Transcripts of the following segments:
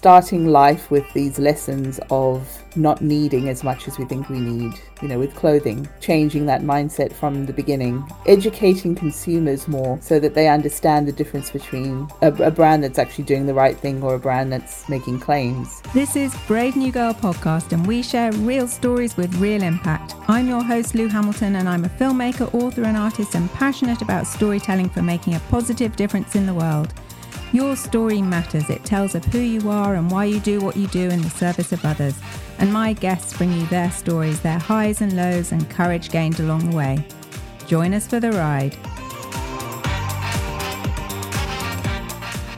starting life with these lessons of not needing as much as we think we need, you know, with clothing, changing that mindset from the beginning, educating consumers more so that they understand the difference between a, a brand that's actually doing the right thing or a brand that's making claims. This is Brave New Girl podcast, and we share real stories with real impact. I'm your host, Lou Hamilton, and I'm a filmmaker, author, and artist, and passionate about storytelling for making a positive difference in the world. Your story matters. It tells of who you are and why you do what you do in the service of others. And my guests bring you their stories, their highs and lows, and courage gained along the way. Join us for the ride.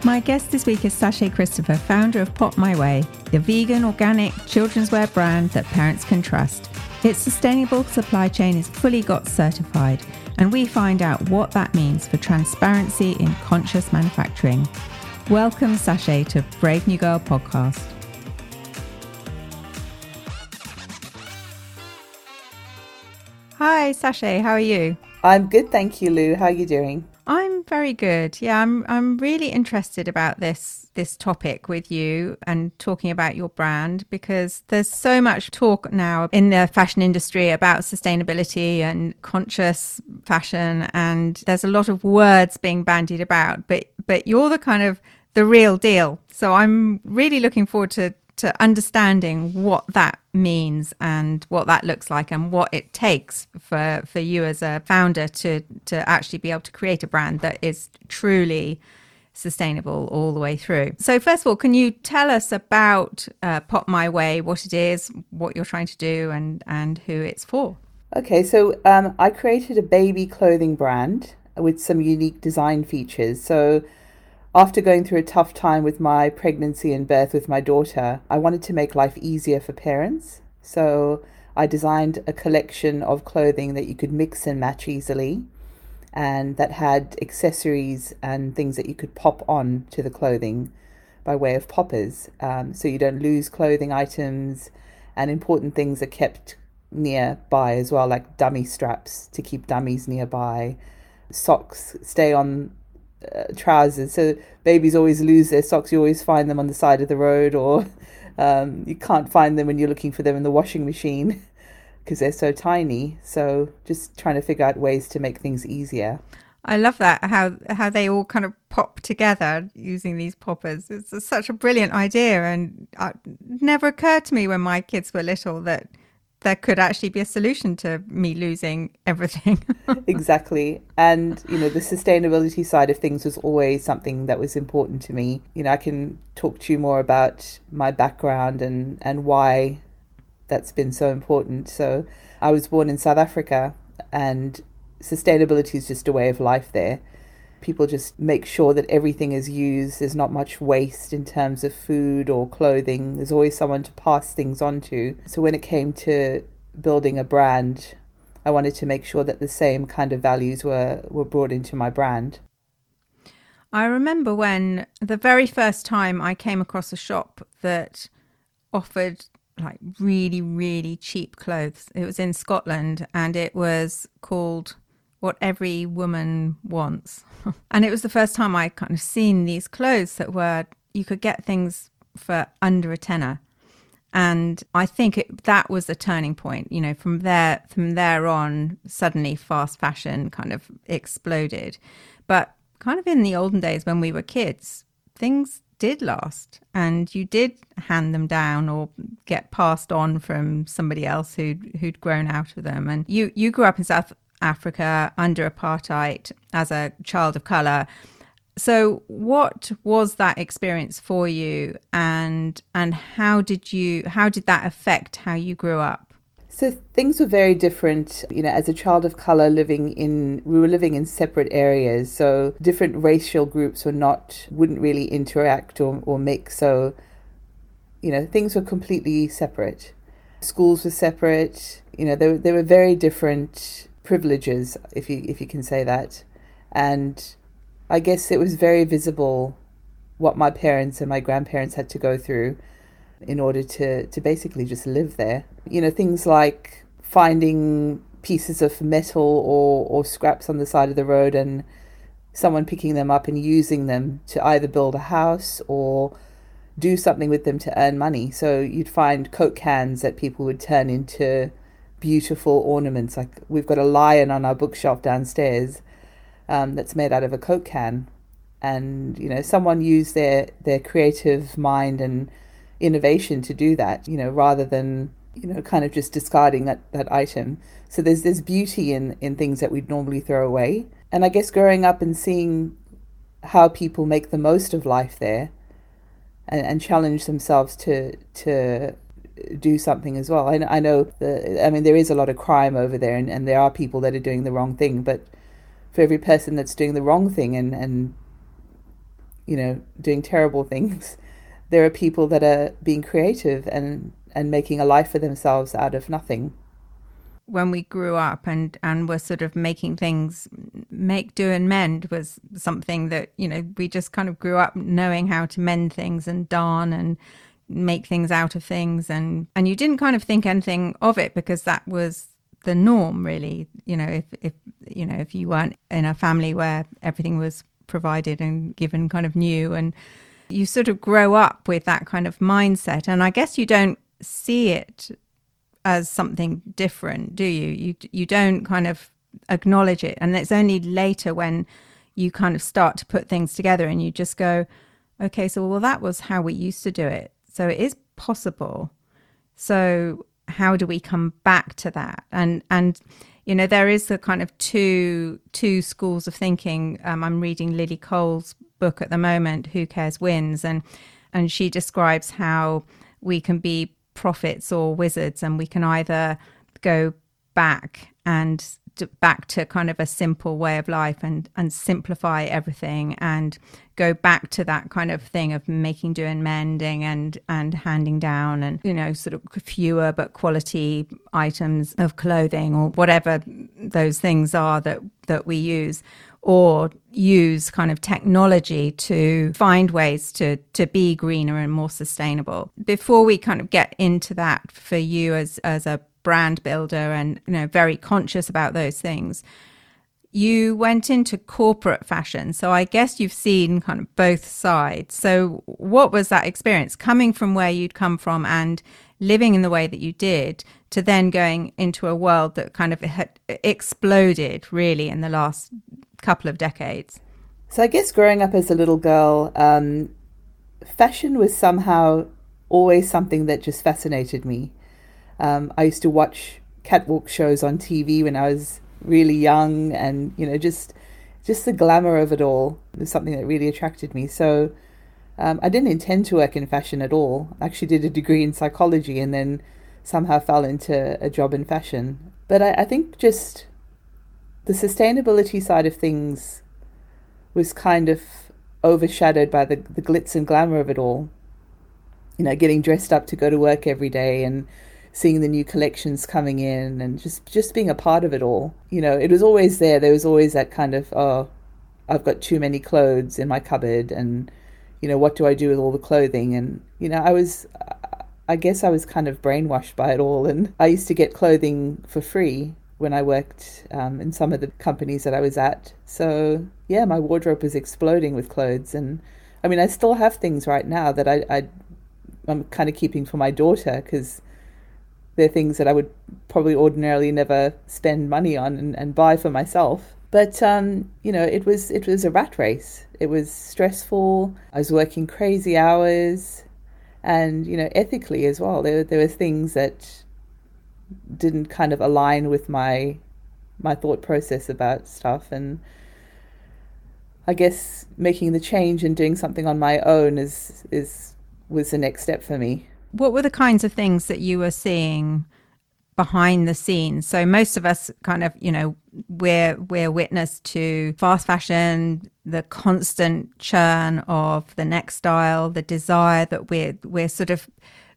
My guest this week is Sashe Christopher, founder of Pop My Way, the vegan, organic children's wear brand that parents can trust. Its sustainable supply chain is fully GOTS certified and we find out what that means for transparency in conscious manufacturing. Welcome, Sashe, to Brave New Girl podcast. Hi, Sashe, how are you? I'm good, thank you, Lou. How are you doing? I'm very good. Yeah, I'm I'm really interested about this this topic with you and talking about your brand because there's so much talk now in the fashion industry about sustainability and conscious fashion and there's a lot of words being bandied about but but you're the kind of the real deal. So I'm really looking forward to to understanding what that means and what that looks like and what it takes for for you as a founder to to actually be able to create a brand that is truly sustainable all the way through. So first of all, can you tell us about uh, Pop My Way, what it is, what you're trying to do, and and who it's for? Okay, so um, I created a baby clothing brand with some unique design features. So after going through a tough time with my pregnancy and birth with my daughter, I wanted to make life easier for parents. So I designed a collection of clothing that you could mix and match easily and that had accessories and things that you could pop on to the clothing by way of poppers. Um, so you don't lose clothing items and important things are kept nearby as well, like dummy straps to keep dummies nearby. Socks stay on uh, trousers. So babies always lose their socks. You always find them on the side of the road, or um, you can't find them when you're looking for them in the washing machine because they're so tiny. So just trying to figure out ways to make things easier. I love that how how they all kind of pop together using these poppers. It's such a brilliant idea, and it never occurred to me when my kids were little that there could actually be a solution to me losing everything. exactly. And, you know, the sustainability side of things was always something that was important to me. You know, I can talk to you more about my background and, and why that's been so important. So, I was born in South Africa, and sustainability is just a way of life there people just make sure that everything is used. There's not much waste in terms of food or clothing. There's always someone to pass things on to. So when it came to building a brand, I wanted to make sure that the same kind of values were, were brought into my brand. I remember when the very first time I came across a shop that offered like really, really cheap clothes. It was in Scotland and it was called What Every Woman Wants. and it was the first time I kind of seen these clothes that were you could get things for under a tenner. And I think it, that was a turning point. You know, from there from there on, suddenly fast fashion kind of exploded. But kind of in the olden days when we were kids, things did last, and you did hand them down or get passed on from somebody else who who'd grown out of them. And you you grew up in South Africa under apartheid as a child of color. So what was that experience for you and and how did you how did that affect how you grew up? So things were very different, you know, as a child of color living in we were living in separate areas. So different racial groups were not wouldn't really interact or, or mix. So you know, things were completely separate. Schools were separate, you know, they, they were very different privileges, if you if you can say that, and I guess it was very visible what my parents and my grandparents had to go through in order to to basically just live there. You know, things like finding pieces of metal or or scraps on the side of the road and someone picking them up and using them to either build a house or do something with them to earn money. So you'd find Coke cans that people would turn into beautiful ornaments. Like we've got a lion on our bookshelf downstairs um, that's made out of a Coke can, and you know someone used their their creative mind and innovation to do that. You know rather than you know kind of just discarding that that item. So there's there's beauty in in things that we'd normally throw away. And I guess growing up and seeing how people make the most of life there and, and challenge themselves to to do something as well. I, I know, the, I mean, there is a lot of crime over there, and, and there are people that are doing the wrong thing. But for every person that's doing the wrong thing and, and you know, doing terrible things, there are people that are being creative and, and making a life for themselves out of nothing. When we grew up and and were sort of making things make do and mend was something that you know we just kind of grew up knowing how to mend things and darn and make things out of things. And and you didn't kind of think anything of it because that was the norm really. You know if if you know if you weren't in a family where everything was provided and given kind of new and you sort of grow up with that kind of mindset and i guess you don't see it as something different, do you? You you don't kind of acknowledge it, and it's only later when you kind of start to put things together, and you just go, okay, so well that was how we used to do it, so it is possible. So how do we come back to that? And and you know there is the kind of two two schools of thinking. Um, I'm reading Lily Cole's book at the moment, Who Cares Wins, and and she describes how we can be prophets or wizards, and we can either go back and back to kind of a simple way of life and and simplify everything and go back to that kind of thing of making do and mending and and handing down and you know sort of fewer but quality items of clothing or whatever those things are that that we use or use kind of technology to find ways to to be greener and more sustainable. Before we kind of get into that for you as as a brand builder and you know very conscious about those things, you went into corporate fashion. So I guess you've seen kind of both sides. So what was that experience coming from where you'd come from and living in the way that you did to then going into a world that kind of had exploded really in the last couple of decades. So I guess growing up as a little girl, um, fashion was somehow always something that just fascinated me. Um, I used to watch catwalk shows on TV when I was really young, and you know, just just the glamour of it all was something that really attracted me. So um, I didn't intend to work in fashion at all. I actually did a degree in psychology, and then somehow fell into a job in fashion. But I, I think just the sustainability side of things was kind of overshadowed by the, the glitz and glamour of it all. You know, getting dressed up to go to work every day and seeing the new collections coming in and just just being a part of it all. You know, it was always there. There was always that kind of oh, I've got too many clothes in my cupboard and you know, what do I do with all the clothing and you know, I was I guess I was kind of brainwashed by it all and I used to get clothing for free when I worked um, in some of the companies that I was at. So yeah, my wardrobe was exploding with clothes, and I mean, I still have things right now that I, I I'm kind of keeping for my daughter because they're things that I would probably ordinarily never spend money on and, and buy for myself. But um, you know, it was it was a rat race. It was stressful. I was working crazy hours, and you know, ethically as well. There there were things that didn't kind of align with my my thought process about stuff and I guess making the change and doing something on my own is is was the next step for me. What were the kinds of things that you were seeing behind the scenes? So most of us kind of, you know, we're we're witness to fast fashion, the constant churn of the next style, the desire that we're we're sort of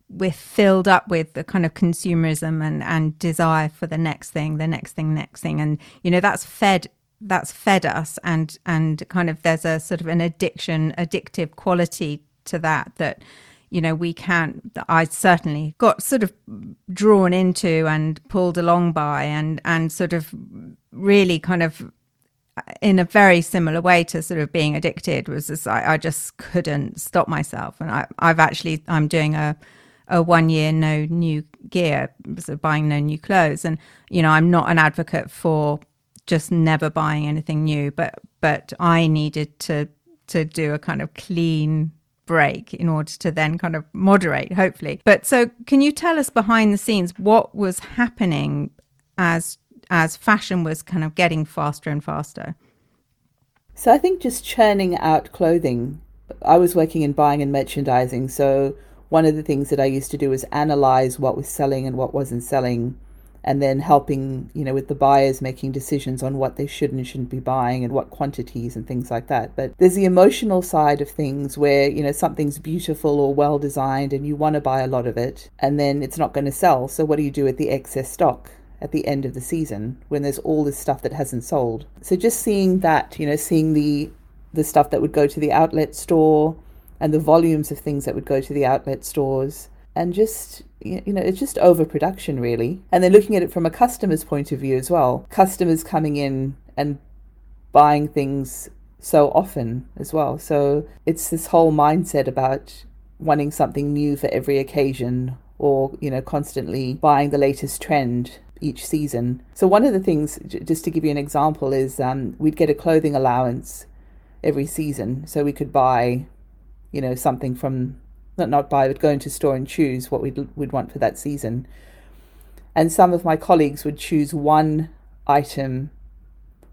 we're filled up with the kind of consumerism and, and desire for the next thing, the next thing, next thing. And, you know, that's fed that's fed us and and kind of there's a sort of an addiction, addictive quality to that that, you know, we can't I certainly got sort of drawn into and pulled along by and and sort of really kind of uh, in a very similar way to sort of being addicted was just, I, I just couldn't stop myself. And I, I've actually, I'm doing a, a one year no new gear, so buying no new clothes. And, you know, I'm not an advocate for just never buying anything new, but, but I needed to, to do a kind of clean break in order to then kind of moderate, hopefully. But so can you tell us behind the scenes what was happening as as fashion was kind of getting faster and faster? So I think just churning out clothing. I was working in buying and merchandising, so one of the things that I used to do was analyze what was selling and what wasn't selling and then helping, you know, with the buyers making decisions on what they should and shouldn't be buying and what quantities and things like that. But there's the emotional side of things where, you know, something's beautiful or well designed and you want to buy a lot of it and then it's not going to sell. So what do you do with the excess stock? at the end of the season when there's all this stuff that hasn't sold. So just seeing that, you know, seeing the the stuff that would go to the outlet store and the volumes of things that would go to the outlet stores and just you know it's just overproduction really. And then looking at it from a customer's point of view as well. Customers coming in and buying things so often as well. So it's this whole mindset about wanting something new for every occasion or you know constantly buying the latest trend each season. So one of the things, just to give you an example, is um, we'd get a clothing allowance every season, so we could buy, you know, something from not not buy, but go into store and choose what we'd we'd want for that season. And some of my colleagues would choose one item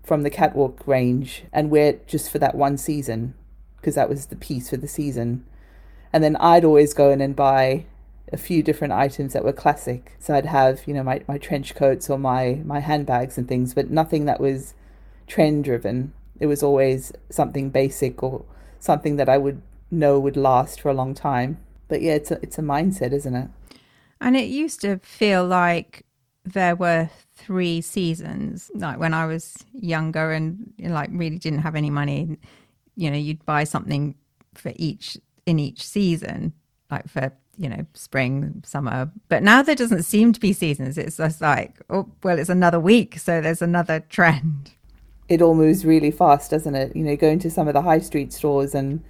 from the catwalk range and wear it just for that one season because that was the piece for the season. And then I'd always go in and buy a few different items that were classic. So I'd have, you know, my, my trench coats or my, my handbags and things, but nothing that was trend driven. It was always something basic or something that I would know would last for a long time. But yeah, it's a, it's a mindset, isn't it? And it used to feel like there were three seasons. Like when I was younger and like really didn't have any money, you know, you'd buy something for each in each season, like for you know, spring, summer. But now there doesn't seem to be seasons. It's just like, oh, well, it's another week. So there's another trend. It all moves really fast, doesn't it? You know, going to some of the high street stores and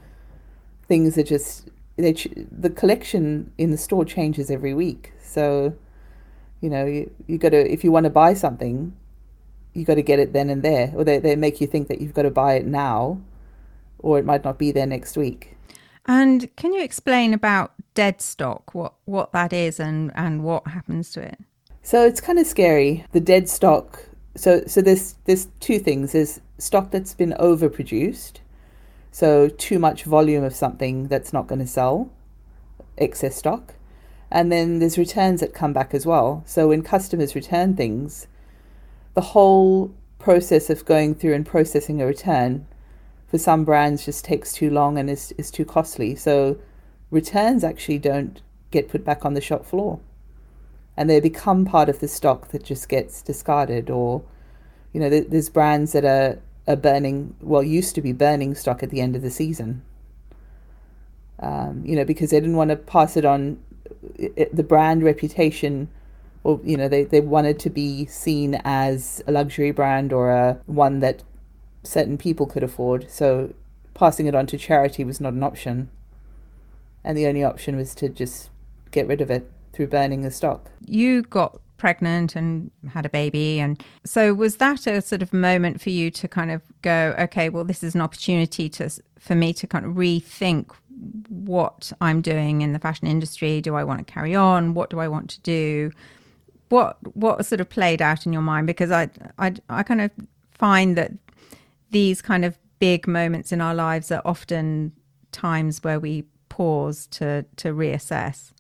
things are just, they ch- the collection in the store changes every week. So, you know, you, you got to, if you want to buy something, you got to get it then and there. Or they, they make you think that you've got to buy it now, or it might not be there next week. And can you explain about dead stock, what, what that is and, and what happens to it? So it's kind of scary. The dead stock. So so there's there's two things. There's stock that's been overproduced, so too much volume of something that's not going to sell, excess stock, and then there's returns that come back as well. So when customers return things, the whole process of going through and processing a return for some brands just takes too long and is, is too costly. So returns actually don't get put back on the shop floor. And they become part of the stock that just gets discarded. Or, you know, there's brands that are, are burning, well, used to be burning stock at the end of the season. Um, you know, because they didn't want to pass it on it, the brand reputation or you know they, they wanted to be seen as a luxury brand or a one that certain people could afford. So passing it on to charity was not an option. And the only option was to just get rid of it through burning the stock. You got pregnant and had a baby. And so was that a sort of moment for you to kind of go okay well this is an opportunity to for me to kind of rethink what I'm doing in the fashion industry? Do I want to carry on? What do I want to do? What what sort of played out in your mind? Because I I I kind of find that these kind of big moments in our lives are often times where we pause to to reassess.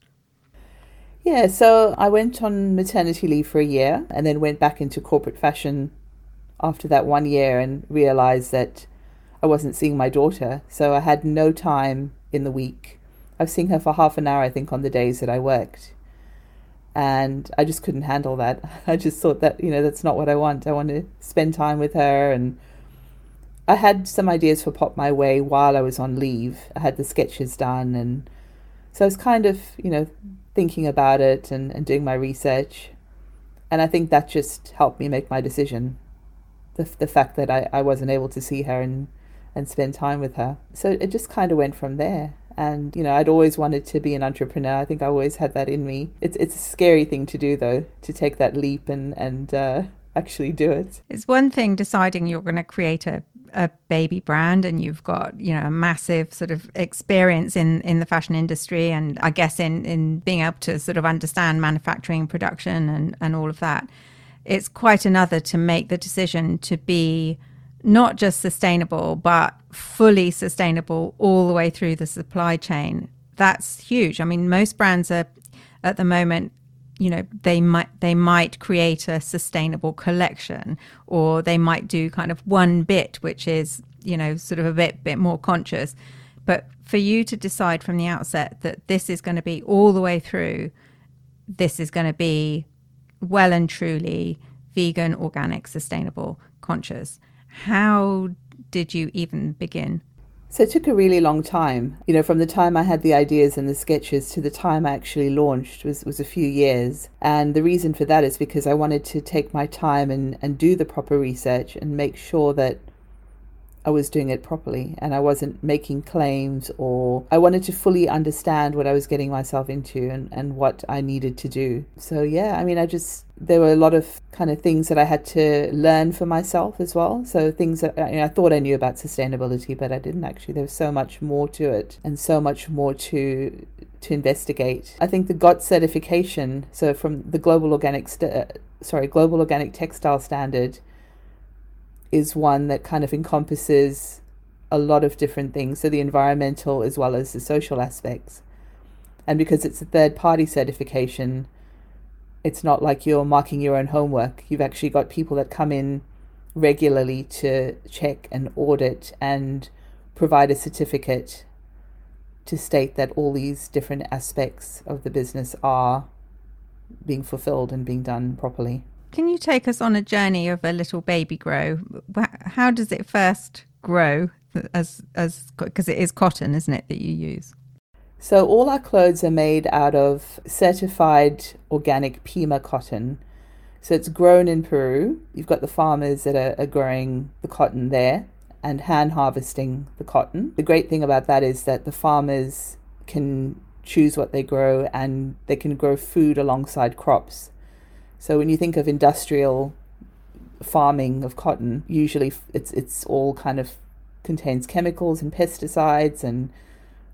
Yeah, so I went on maternity leave for a year and then went back into corporate fashion after that one year and realized that I wasn't seeing my daughter. So I had no time in the week. I was seeing her for half an hour, I think, on the days that I worked. And I just couldn't handle that. I just thought that, you know, that's not what I want. I want to spend time with her and I had some ideas for Pop My Way while I was on leave. I had the sketches done, and so I was kind of, you know, thinking about it and, and doing my research. And I think that just helped me make my decision. the, the fact that I, I wasn't able to see her and, and spend time with her. So it just kind of went from there. And, you know, I'd always wanted to be an entrepreneur. I think I always had that in me. It's, it's a scary thing to do, though, to take that leap and, and uh, actually do it. It's one thing deciding you're going to create a, a baby brand and you've got, you know, a massive sort of experience in, in the fashion industry and I guess in, in being able to sort of understand manufacturing, production and, and all of that. It's quite another to make the decision to be not just sustainable, but fully sustainable all the way through the supply chain. That's huge. I mean, most brands are at the moment you know they might they might create a sustainable collection or they might do kind of one bit which is you know sort of a bit bit more conscious. But for you to decide from the outset that this is going to be all the way through this is going to be well and truly vegan organic sustainable conscious how did you even begin so it took a really long time. You know, from the time I had the ideas and the sketches to the time I actually launched was, was a few years. And the reason for that is because I wanted to take my time and, and do the proper research and make sure that I was doing it properly and I wasn't making claims or I wanted to fully understand what I was getting myself into and, and what I needed to do. So, yeah, I mean, I just, there were a lot of kind of things that I had to learn for myself as well. So, things that I thought I knew about sustainability, but I didn't actually. There was so much more to it and so much more to to investigate. I think the GOTS certification, so from the Global Organic, St- uh, sorry, Global Organic Textile Standard, is one that kind of encompasses a lot of different things, so the environmental as well as the social aspects. And because it's a third party certification, it's not like you're marking your own homework. You've actually got people that come in regularly to check and audit and provide a certificate to state that all these different aspects of the business are being fulfilled and being done properly. Can you take us on a journey of a little babygro? How does it first grow? As as because it is cotton, isn't it, that you use? So all our clothes are made out of certified organic Pima cotton. So it's grown in Peru. You've got the farmers that are, are growing the cotton there and hand harvesting the cotton. The great thing about that is that the farmers can choose what they grow and they can grow food alongside crops. So when you think of industrial farming of cotton, usually it's it's all kind of contains chemicals and pesticides and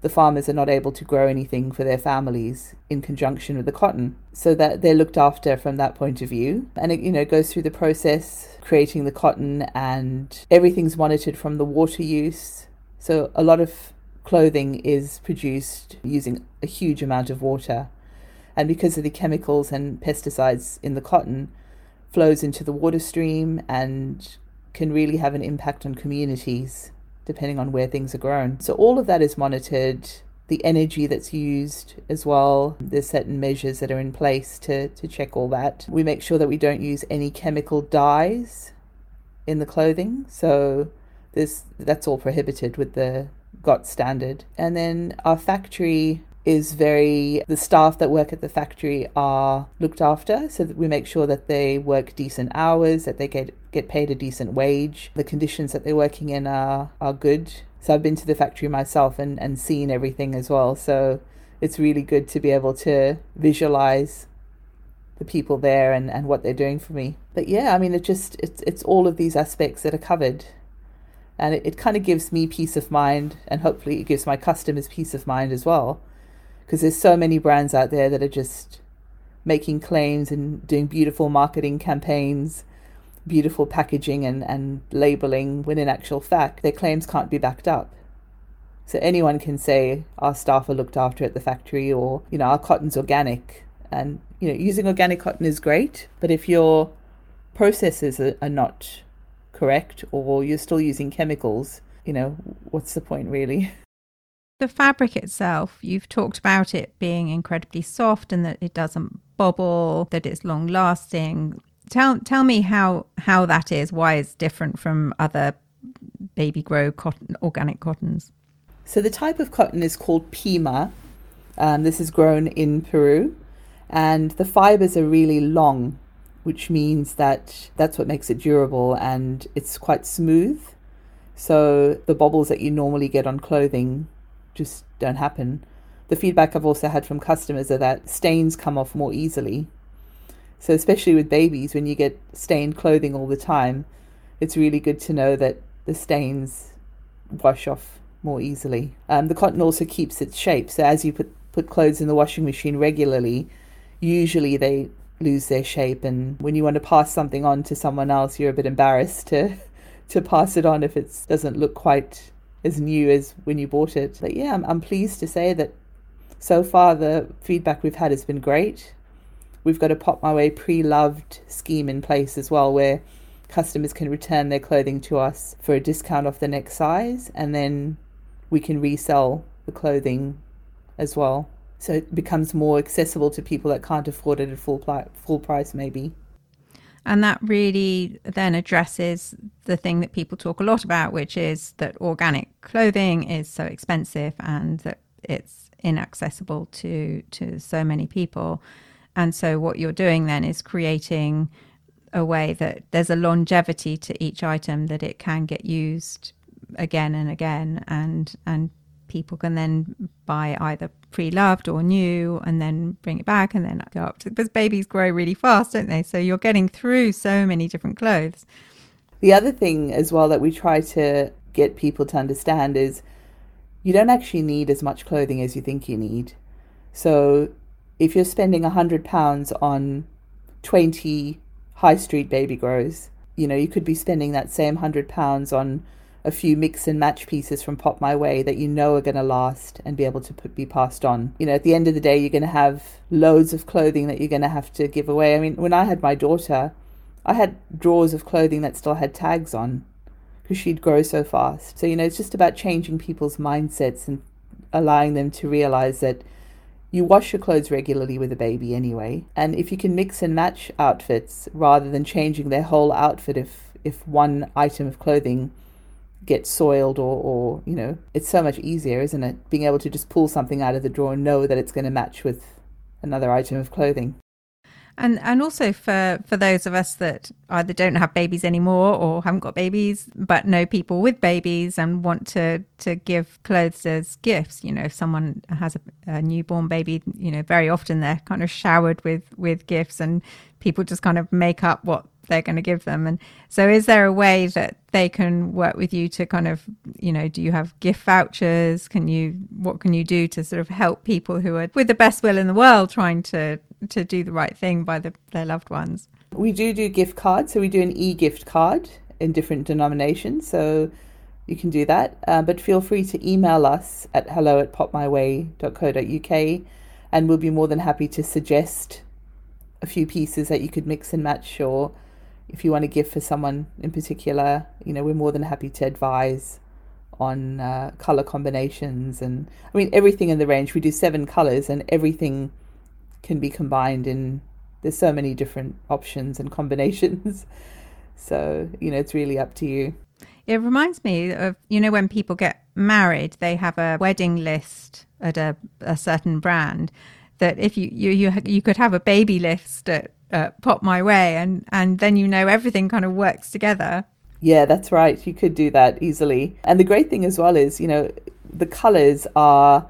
the farmers are not able to grow anything for their families in conjunction with the cotton. So that they're looked after from that point of view. And it you know goes through the process creating the cotton and everything's monitored from the water use. So a lot of clothing is produced using a huge amount of water and because of the chemicals and pesticides in the cotton, flows into the water stream and can really have an impact on communities depending on where things are grown. So all of that is monitored. The energy that's used as well. There's certain measures that are in place to, to check all that. We make sure that we don't use any chemical dyes in the clothing. So this that's all prohibited with the GOTS standard. And then our factory is very the staff that work at the factory are looked after so that we make sure that they work decent hours that they get get paid a decent wage. The conditions that they're working in are are good. So I've been to the factory myself and and seen everything as well. So it's really good to be able to visualize the people there and and what they're doing for me. But yeah I mean it just it's it's all of these aspects that are covered. And it, it kind of gives me peace of mind and hopefully it gives my customers peace of mind as well because there's so many brands out there that are just making claims and doing beautiful marketing campaigns, beautiful packaging and, and labeling, when in actual fact, their claims can't be backed up. So anyone can say our staff are looked after at the factory or, you know, our cotton's organic. And, you know, using organic cotton is great, but if your processes are, are not correct or you're still using chemicals, you know, what's the point really? The fabric itself, you've talked about it being incredibly soft and that it doesn't bobble, that it's long lasting. Tell tell me how how that is, why it's different from other babygro cotton organic cottons. So the type of cotton is called Pima. Um, this is grown in Peru, and the fibers are really long, which means that that's what makes it durable and it's quite smooth. So the bobbles that you normally get on clothing just don't happen. The feedback I've also had from customers are that stains come off more easily. So, especially with babies, when you get stained clothing all the time, it's really good to know that the stains wash off more easily. Um, the cotton also keeps its shape. So, as you put, put clothes in the washing machine regularly, usually they lose their shape. And when you want to pass something on to someone else, you're a bit embarrassed to, to pass it on if it doesn't look quite as new as when you bought it. But yeah, I'm, I'm pleased to say that so far the feedback we've had has been great. We've got a Pop My Way pre loved scheme in place as well where customers can return their clothing to us for a discount off the next size and then we can resell the clothing as well. So it becomes more accessible to people that can't afford it at full, pli- full price, maybe. And that really then addresses the thing that people talk a lot about, which is that organic clothing is so expensive and that it's inaccessible to to so many people. And so what you're doing then is creating a way that there's a longevity to each item that it can get used again and again and and people can then buy either pre-loved or new and then bring it back and then go up to because babies grow really fast don't they so you're getting through so many different clothes the other thing as well that we try to get people to understand is you don't actually need as much clothing as you think you need. So if you're spending a hundred pounds on 20 high street babygros, you know, you could be spending that same hundred pounds on a few mix and match pieces from Pop My Way that you know are going to last and be able to put, be passed on. You know, at the end of the day, you're going to have loads of clothing that you're going to have to give away. I mean, when I had my daughter, I had drawers of clothing that still had tags on because she'd grow so fast. So, you know, it's just about changing people's mindsets and allowing them to realize that you wash your clothes regularly with a baby anyway. And if you can mix and match outfits rather than changing their whole outfit if, if one item of clothing gets soiled or, or, you know, it's so much easier, isn't it? Being able to just pull something out of the drawer and know that it's going to match with another item of clothing. And and also for for those of us that either don't have babies anymore or haven't got babies but know people with babies and want to to give clothes as gifts, you know, if someone has a, a newborn baby, you know, very often they're kind of showered with with gifts and people just kind of make up what they're going to give them. And so, is there a way that they can work with you to kind of, you know, do you have gift vouchers? Can you, what can you do to sort of help people who are with the best will in the world trying to to do the right thing by the, their loved ones? We do do gift cards. So we do an e-gift card in different denominations. So you can do that. Uh, but feel free to email us at hello at popmyway.co.uk and we'll be more than happy to suggest a few pieces that you could mix and match or if you want to give for someone in particular, you know, we're more than happy to advise on uh, color combinations and I mean everything in the range. We do seven colors and everything can be combined in. There's so many different options and combinations. so you know, it's really up to you. It reminds me of you know when people get married, they have a wedding list at a, a certain brand. That if you you you, you could have a baby list at uh, pop my way and and then you know everything kind of works together. Yeah that's right. You could do that easily. And the great thing as well is you know the colors are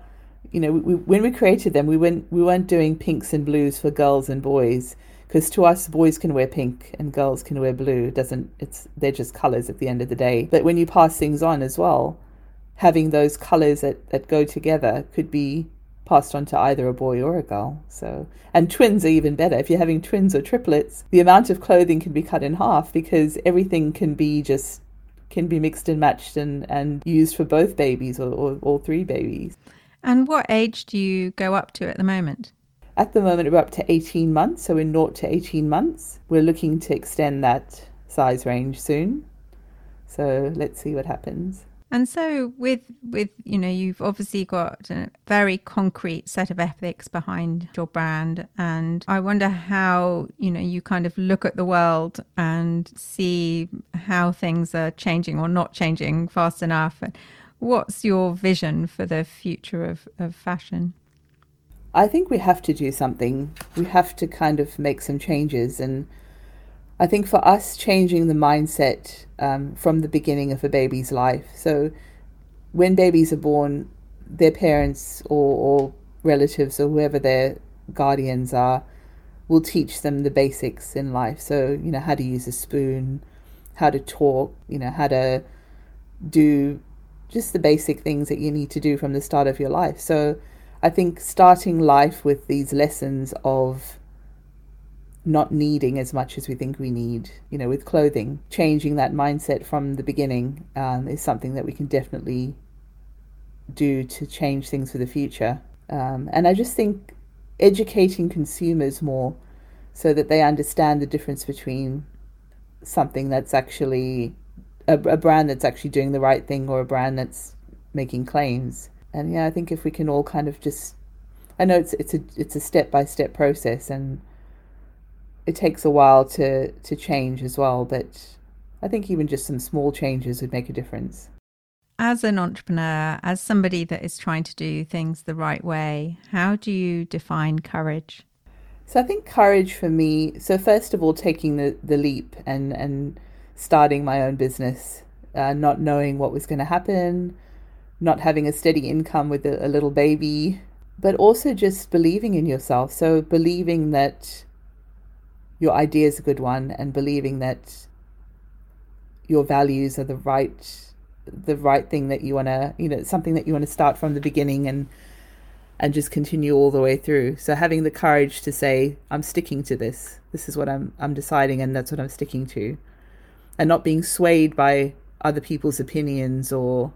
you know we, when we created them we weren't we weren't doing pinks and blues for girls and boys because to us boys can wear pink and girls can wear blue. It doesn't it's they're just colors at the end of the day. But when you pass things on as well having those colors that, that go together could be passed on to either a boy or a girl. So, and twins are even better. If you're having twins or triplets, the amount of clothing can be cut in half because everything can be just can be mixed and matched and, and used for both babies or, or all three babies. And what age do you go up to at the moment? At the moment, we're up to 18 months, so we're 0 to 18 months. We're looking to extend that size range soon. So let's see what happens. And so with with you know you've obviously got a very concrete set of ethics behind your brand and I wonder how you know you kind of look at the world and see how things are changing or not changing fast enough. And what's your vision for the future of, of fashion? I think we have to do something. We have to kind of make some changes and I think for us, changing the mindset um, from the beginning of a baby's life. So when babies are born, their parents or, or relatives or whoever their guardians are will teach them the basics in life. So, you know, how to use a spoon, how to talk, you know, how to do just the basic things that you need to do from the start of your life. So, I think starting life with these lessons of not needing as much as we think we need, you know, with clothing, changing that mindset from the beginning um, is something that we can definitely do to change things for the future. Um, and I just think educating consumers more so that they understand the difference between something that's actually a, a brand that's actually doing the right thing or a brand that's making claims. And yeah, I think if we can all kind of just, I know it's it's a it's a step by step process and it takes a while to to change as well, but I think even just some small changes would make a difference as an entrepreneur, as somebody that is trying to do things the right way, how do you define courage? So I think courage for me, so first of all, taking the, the leap and, and starting my own business, uh, not knowing what was going to happen, not having a steady income with a, a little baby, but also just believing in yourself. So believing that your idea is a good one and believing that your values are the right the right thing that you want to you know something that you want to start from the beginning and and just continue all the way through. So having the courage to say i'm sticking to this. This is what i'm i'm deciding and that's what i'm sticking to. And not being swayed by other people's opinions or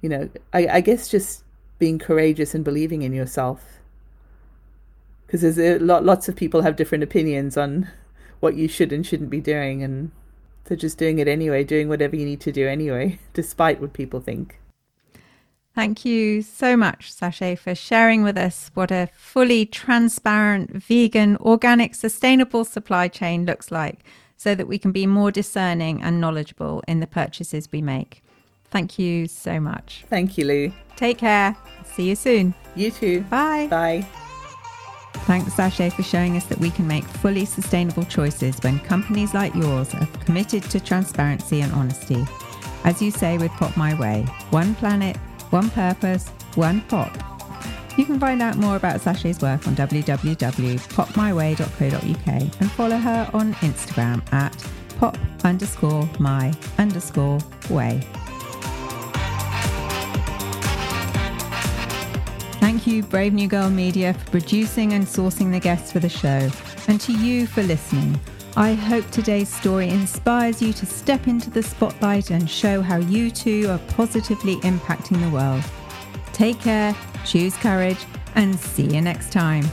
you know i, I guess just being courageous and believing in yourself because there's a lot lots of people have different opinions on what you should and shouldn't be doing and so just doing it anyway, doing whatever you need to do anyway, despite what people think. Thank you so much, Sashe, for sharing with us what a fully transparent, vegan, organic, sustainable supply chain looks like so that we can be more discerning and knowledgeable in the purchases we make. Thank you so much. Thank you, Lou. Take care. See you soon. You too. Bye. Bye. Thanks, Sashe, for showing us that we can make fully sustainable choices when companies like yours are committed to transparency and honesty. As you say with Pop My Way, one planet, one purpose, one pop. You can find out more about Sashe's work on www.popmyway.co.uk and follow her on Instagram at pop underscore my underscore way. Thank you, Brave New Girl Media, for producing and sourcing the guests for the show, and to you for listening. I hope today's story inspires you to step into the spotlight and show how you too are positively impacting the world. Take care, choose courage, and see you next time.